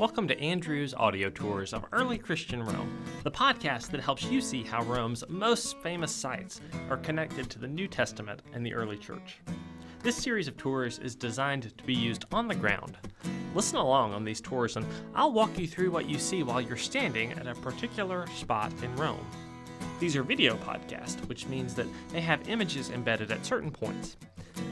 Welcome to Andrew's audio tours of early Christian Rome, the podcast that helps you see how Rome's most famous sites are connected to the New Testament and the early church. This series of tours is designed to be used on the ground. Listen along on these tours, and I'll walk you through what you see while you're standing at a particular spot in Rome. These are video podcasts, which means that they have images embedded at certain points.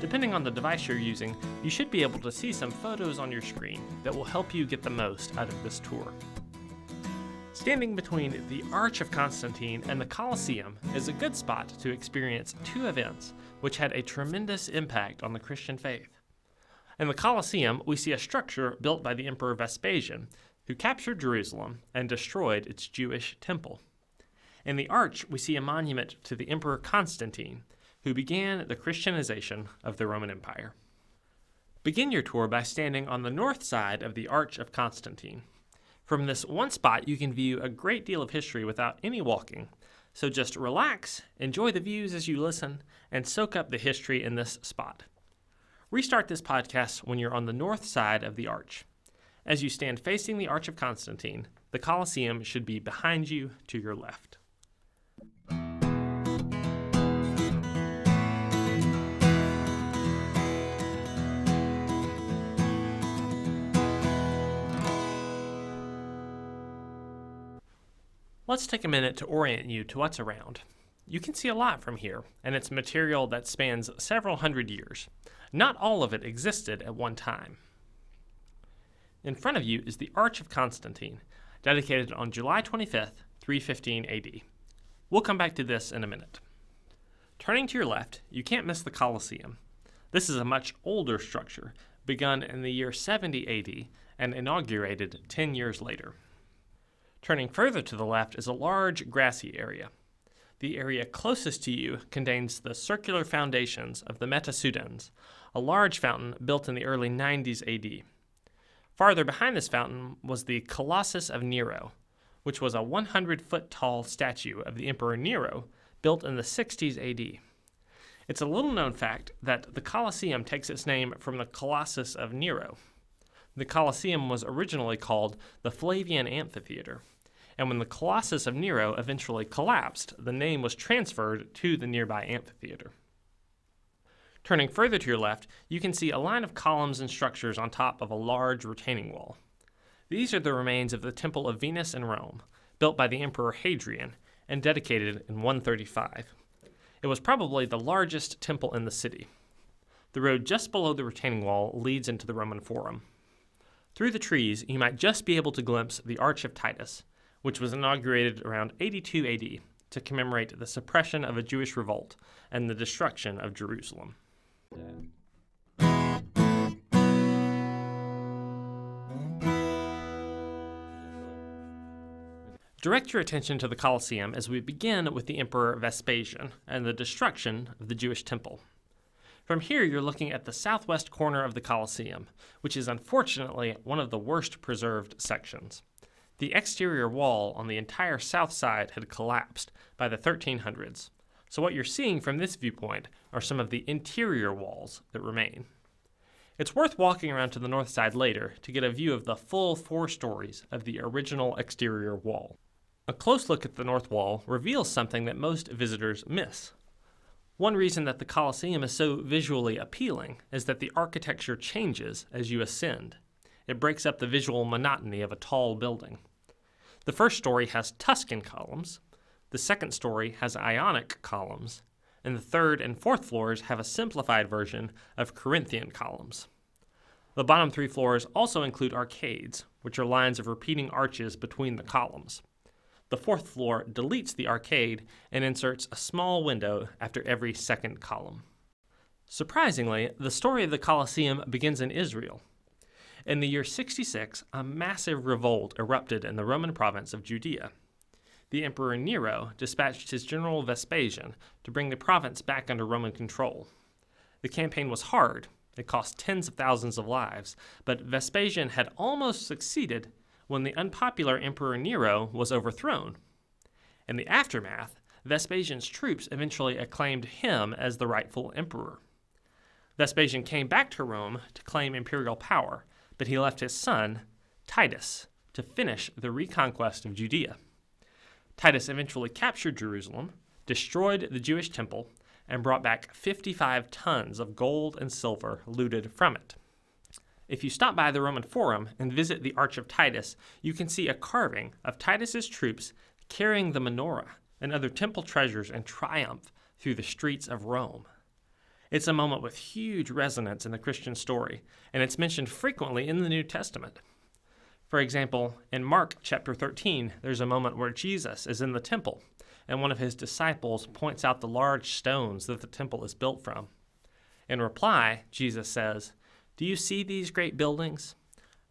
Depending on the device you're using, you should be able to see some photos on your screen that will help you get the most out of this tour. Standing between the Arch of Constantine and the Colosseum is a good spot to experience two events which had a tremendous impact on the Christian faith. In the Colosseum, we see a structure built by the Emperor Vespasian, who captured Jerusalem and destroyed its Jewish temple. In the Arch, we see a monument to the Emperor Constantine, who began the Christianization of the Roman Empire. Begin your tour by standing on the north side of the Arch of Constantine. From this one spot, you can view a great deal of history without any walking. So just relax, enjoy the views as you listen, and soak up the history in this spot. Restart this podcast when you're on the north side of the arch. As you stand facing the Arch of Constantine, the Colosseum should be behind you to your left. Let's take a minute to orient you to what's around. You can see a lot from here, and it's material that spans several hundred years. Not all of it existed at one time. In front of you is the Arch of Constantine, dedicated on July 25th, 315 AD. We'll come back to this in a minute. Turning to your left, you can't miss the Colosseum. This is a much older structure, begun in the year 70 AD and inaugurated 10 years later. Turning further to the left is a large grassy area. The area closest to you contains the circular foundations of the Meta Sudans, a large fountain built in the early 90s AD. Farther behind this fountain was the Colossus of Nero, which was a 100 foot tall statue of the Emperor Nero built in the 60s AD. It's a little known fact that the Colosseum takes its name from the Colossus of Nero. The Colosseum was originally called the Flavian Amphitheater, and when the Colossus of Nero eventually collapsed, the name was transferred to the nearby amphitheater. Turning further to your left, you can see a line of columns and structures on top of a large retaining wall. These are the remains of the Temple of Venus in Rome, built by the Emperor Hadrian and dedicated in 135. It was probably the largest temple in the city. The road just below the retaining wall leads into the Roman Forum. Through the trees, you might just be able to glimpse the Arch of Titus, which was inaugurated around 82 AD to commemorate the suppression of a Jewish revolt and the destruction of Jerusalem. Direct your attention to the Colosseum as we begin with the Emperor Vespasian and the destruction of the Jewish temple. From here, you're looking at the southwest corner of the Colosseum, which is unfortunately one of the worst preserved sections. The exterior wall on the entire south side had collapsed by the 1300s, so what you're seeing from this viewpoint are some of the interior walls that remain. It's worth walking around to the north side later to get a view of the full four stories of the original exterior wall. A close look at the north wall reveals something that most visitors miss. One reason that the Colosseum is so visually appealing is that the architecture changes as you ascend. It breaks up the visual monotony of a tall building. The first story has Tuscan columns, the second story has Ionic columns, and the third and fourth floors have a simplified version of Corinthian columns. The bottom three floors also include arcades, which are lines of repeating arches between the columns. The fourth floor deletes the arcade and inserts a small window after every second column. Surprisingly, the story of the Colosseum begins in Israel. In the year 66, a massive revolt erupted in the Roman province of Judea. The Emperor Nero dispatched his general Vespasian to bring the province back under Roman control. The campaign was hard, it cost tens of thousands of lives, but Vespasian had almost succeeded when the unpopular Emperor Nero was overthrown. In the aftermath, Vespasian's troops eventually acclaimed him as the rightful emperor. Vespasian came back to Rome to claim imperial power, but he left his son, Titus, to finish the reconquest of Judea. Titus eventually captured Jerusalem, destroyed the Jewish temple, and brought back 55 tons of gold and silver looted from it. If you stop by the Roman Forum and visit the Arch of Titus, you can see a carving of Titus's troops carrying the menorah and other temple treasures in triumph through the streets of Rome. It's a moment with huge resonance in the Christian story, and it's mentioned frequently in the New Testament. For example, in Mark chapter 13, there's a moment where Jesus is in the temple, and one of his disciples points out the large stones that the temple is built from. In reply, Jesus says, Do you see these great buildings?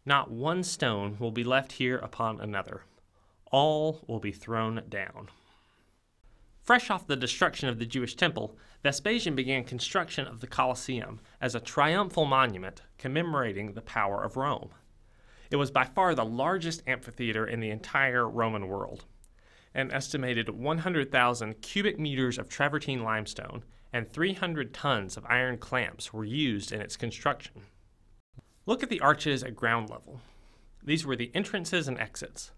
Not one stone will be left here upon another. All will be thrown down. Fresh off the destruction of the Jewish temple, Vespasian began construction of the Colosseum as a triumphal monument commemorating the power of Rome. It was by far the largest amphitheater in the entire Roman world. An estimated 100,000 cubic meters of travertine limestone and 300 tons of iron clamps were used in its construction. Look at the arches at ground level. These were the entrances and exits.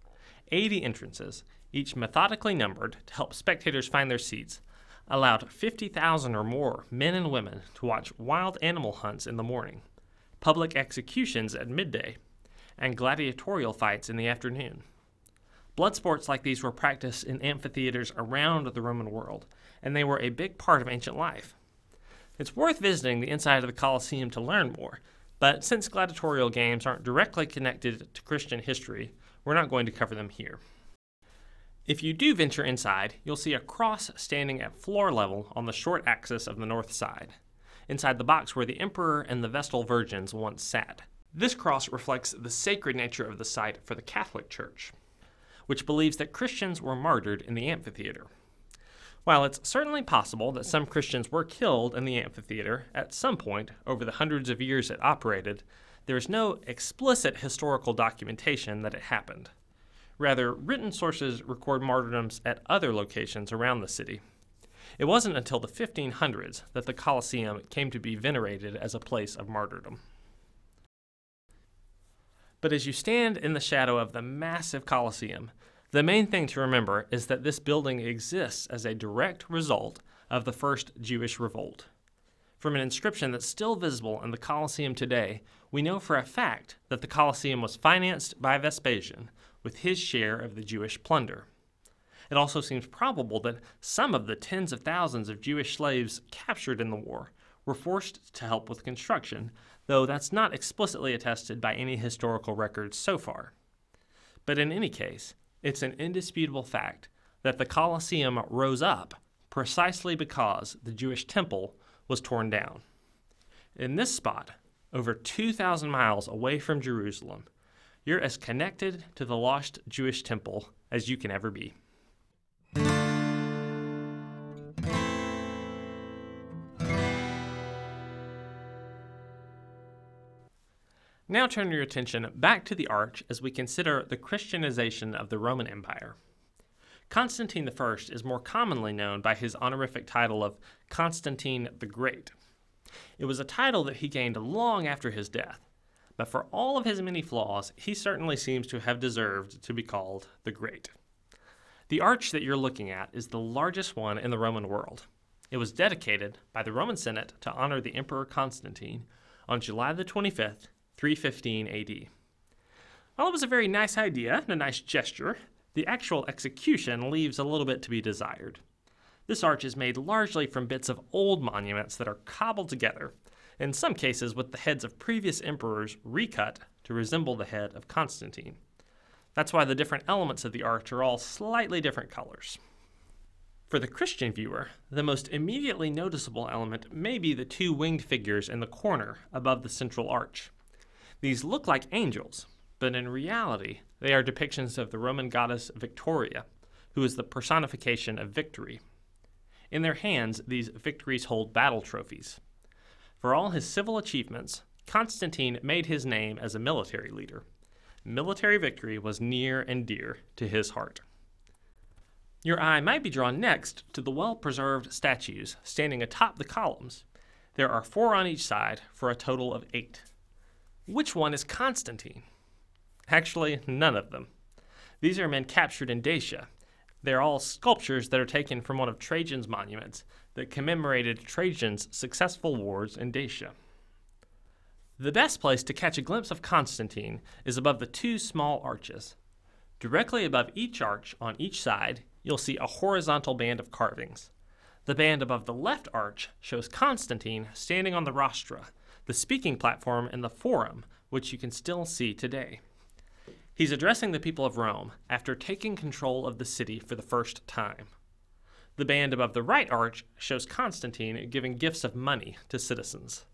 80 entrances, each methodically numbered to help spectators find their seats, allowed 50,000 or more men and women to watch wild animal hunts in the morning, public executions at midday, and gladiatorial fights in the afternoon. Blood sports like these were practiced in amphitheaters around the Roman world, and they were a big part of ancient life. It's worth visiting the inside of the Colosseum to learn more, but since gladiatorial games aren't directly connected to Christian history, we're not going to cover them here. If you do venture inside, you'll see a cross standing at floor level on the short axis of the north side, inside the box where the emperor and the Vestal virgins once sat. This cross reflects the sacred nature of the site for the Catholic Church, which believes that Christians were martyred in the amphitheater. While it's certainly possible that some Christians were killed in the amphitheater at some point over the hundreds of years it operated, there is no explicit historical documentation that it happened. Rather, written sources record martyrdoms at other locations around the city. It wasn't until the 1500s that the Colosseum came to be venerated as a place of martyrdom. But as you stand in the shadow of the massive Colosseum, the main thing to remember is that this building exists as a direct result of the first Jewish revolt. From an inscription that's still visible in the Colosseum today, we know for a fact that the Colosseum was financed by Vespasian with his share of the Jewish plunder. It also seems probable that some of the tens of thousands of Jewish slaves captured in the war were forced to help with construction, though that's not explicitly attested by any historical records so far. But in any case, it's an indisputable fact that the Colosseum rose up precisely because the Jewish temple was torn down. In this spot, over 2,000 miles away from Jerusalem, you're as connected to the lost Jewish temple as you can ever be. Now turn your attention back to the arch as we consider the Christianization of the Roman Empire. Constantine I is more commonly known by his honorific title of Constantine the Great. It was a title that he gained long after his death, but for all of his many flaws, he certainly seems to have deserved to be called the Great. The arch that you're looking at is the largest one in the Roman world. It was dedicated by the Roman Senate to honor the Emperor Constantine on July the 25th, 315 AD. While it was a very nice idea and a nice gesture, the actual execution leaves a little bit to be desired. This arch is made largely from bits of old monuments that are cobbled together, in some cases with the heads of previous emperors recut to resemble the head of Constantine. That's why the different elements of the arch are all slightly different colors. For the Christian viewer, the most immediately noticeable element may be the two winged figures in the corner above the central arch. These look like angels, but in reality, they are depictions of the Roman goddess Victoria, who is the personification of victory. In their hands, these victories hold battle trophies. For all his civil achievements, Constantine made his name as a military leader. Military victory was near and dear to his heart. Your eye might be drawn next to the well preserved statues standing atop the columns. There are four on each side for a total of eight. Which one is Constantine? Actually, none of them. These are men captured in Dacia. They're all sculptures that are taken from one of Trajan's monuments that commemorated Trajan's successful wars in Dacia. The best place to catch a glimpse of Constantine is above the two small arches. Directly above each arch, on each side, you'll see a horizontal band of carvings. The band above the left arch shows Constantine standing on the rostra, the speaking platform and the forum, which you can still see today. He's addressing the people of Rome after taking control of the city for the first time. The band above the right arch shows Constantine giving gifts of money to citizens.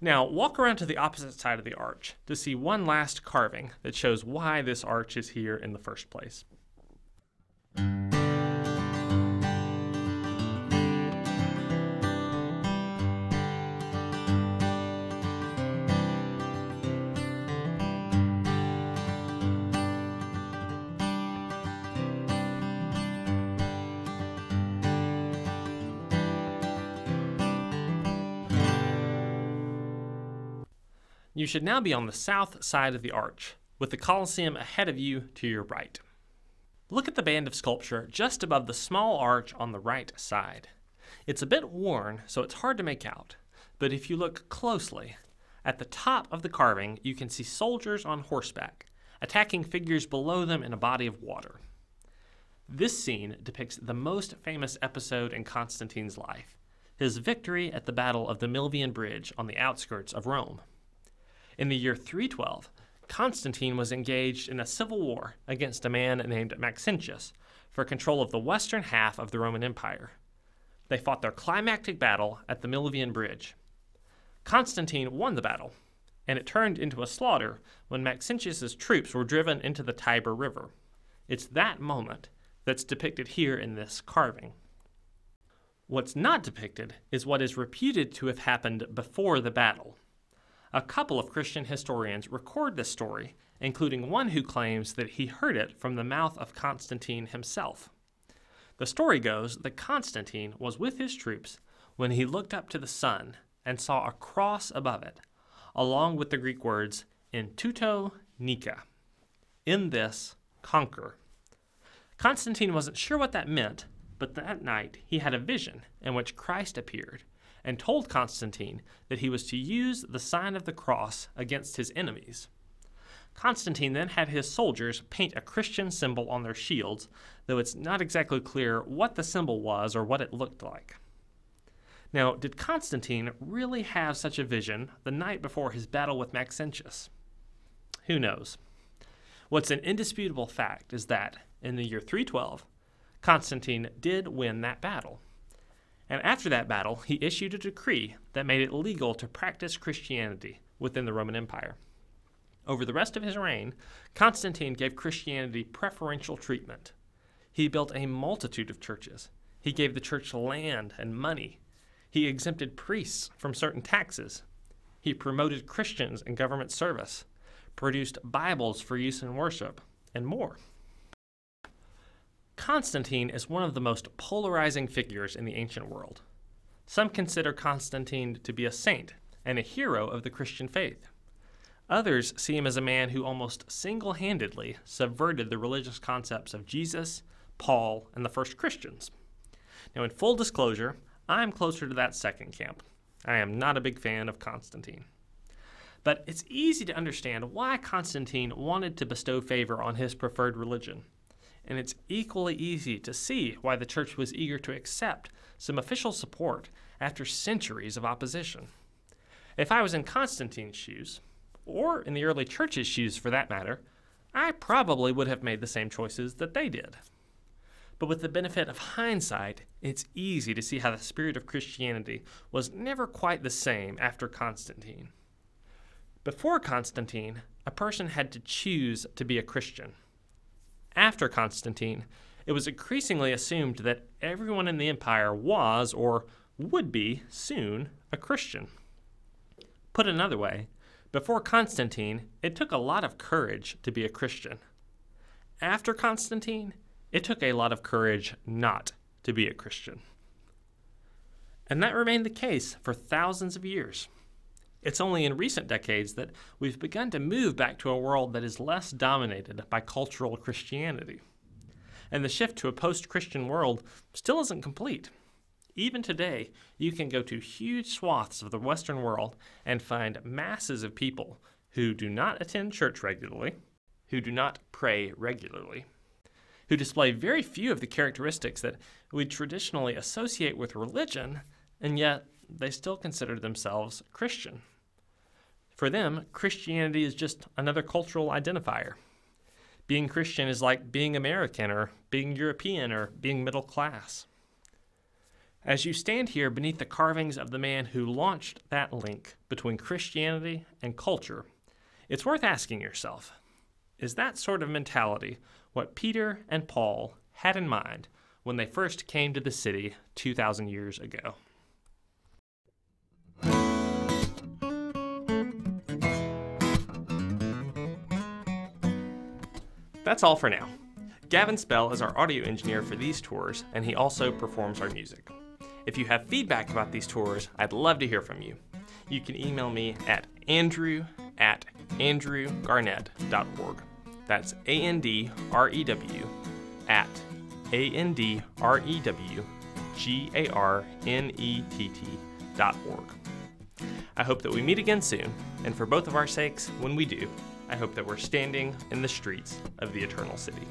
Now, walk around to the opposite side of the arch to see one last carving that shows why this arch is here in the first place. You should now be on the south side of the arch, with the Colosseum ahead of you to your right. Look at the band of sculpture just above the small arch on the right side. It's a bit worn, so it's hard to make out, but if you look closely, at the top of the carving you can see soldiers on horseback, attacking figures below them in a body of water. This scene depicts the most famous episode in Constantine's life his victory at the Battle of the Milvian Bridge on the outskirts of Rome. In the year 312, Constantine was engaged in a civil war against a man named Maxentius for control of the western half of the Roman Empire. They fought their climactic battle at the Milvian Bridge. Constantine won the battle, and it turned into a slaughter when Maxentius's troops were driven into the Tiber River. It's that moment that's depicted here in this carving. What's not depicted is what is reputed to have happened before the battle. A couple of Christian historians record this story, including one who claims that he heard it from the mouth of Constantine himself. The story goes that Constantine was with his troops when he looked up to the sun and saw a cross above it, along with the Greek words in tuto nika. In this, conquer. Constantine wasn't sure what that meant, but that night he had a vision in which Christ appeared and told Constantine that he was to use the sign of the cross against his enemies. Constantine then had his soldiers paint a Christian symbol on their shields, though it's not exactly clear what the symbol was or what it looked like. Now, did Constantine really have such a vision the night before his battle with Maxentius? Who knows? What's an indisputable fact is that, in the year 312, Constantine did win that battle and after that battle, he issued a decree that made it legal to practice Christianity within the Roman Empire. Over the rest of his reign, Constantine gave Christianity preferential treatment. He built a multitude of churches. He gave the church land and money. He exempted priests from certain taxes. He promoted Christians in government service, produced Bibles for use in worship, and more. Constantine is one of the most polarizing figures in the ancient world. Some consider Constantine to be a saint and a hero of the Christian faith. Others see him as a man who almost single handedly subverted the religious concepts of Jesus, Paul, and the first Christians. Now, in full disclosure, I'm closer to that second camp. I am not a big fan of Constantine. But it's easy to understand why Constantine wanted to bestow favor on his preferred religion and it's equally easy to see why the church was eager to accept some official support after centuries of opposition. If I was in Constantine's shoes, or in the early church's shoes for that matter, I probably would have made the same choices that they did. But with the benefit of hindsight, it's easy to see how the spirit of Christianity was never quite the same after Constantine. Before Constantine, a person had to choose to be a Christian after Constantine, it was increasingly assumed that everyone in the empire was, or would be, soon a Christian. Put another way, before Constantine, it took a lot of courage to be a Christian. After Constantine, it took a lot of courage not to be a Christian. And that remained the case for thousands of years. It's only in recent decades that we've begun to move back to a world that is less dominated by cultural Christianity. And the shift to a post Christian world still isn't complete. Even today, you can go to huge swaths of the Western world and find masses of people who do not attend church regularly, who do not pray regularly, who display very few of the characteristics that we traditionally associate with religion, and yet they still consider themselves Christian. For them, Christianity is just another cultural identifier. Being Christian is like being American or being European or being middle class. As you stand here beneath the carvings of the man who launched that link between Christianity and culture, it's worth asking yourself is that sort of mentality what Peter and Paul had in mind when they first came to the city 2,000 years ago? That's all for now. Gavin Spell is our audio engineer for these tours, and he also performs our music. If you have feedback about these tours, I'd love to hear from you. You can email me at andrew at andrewgarnett.org. That's A N D R E W at A N D R E W G A R N E T T dot org. I hope that we meet again soon, and for both of our sakes, when we do, I hope that we're standing in the streets of the Eternal City.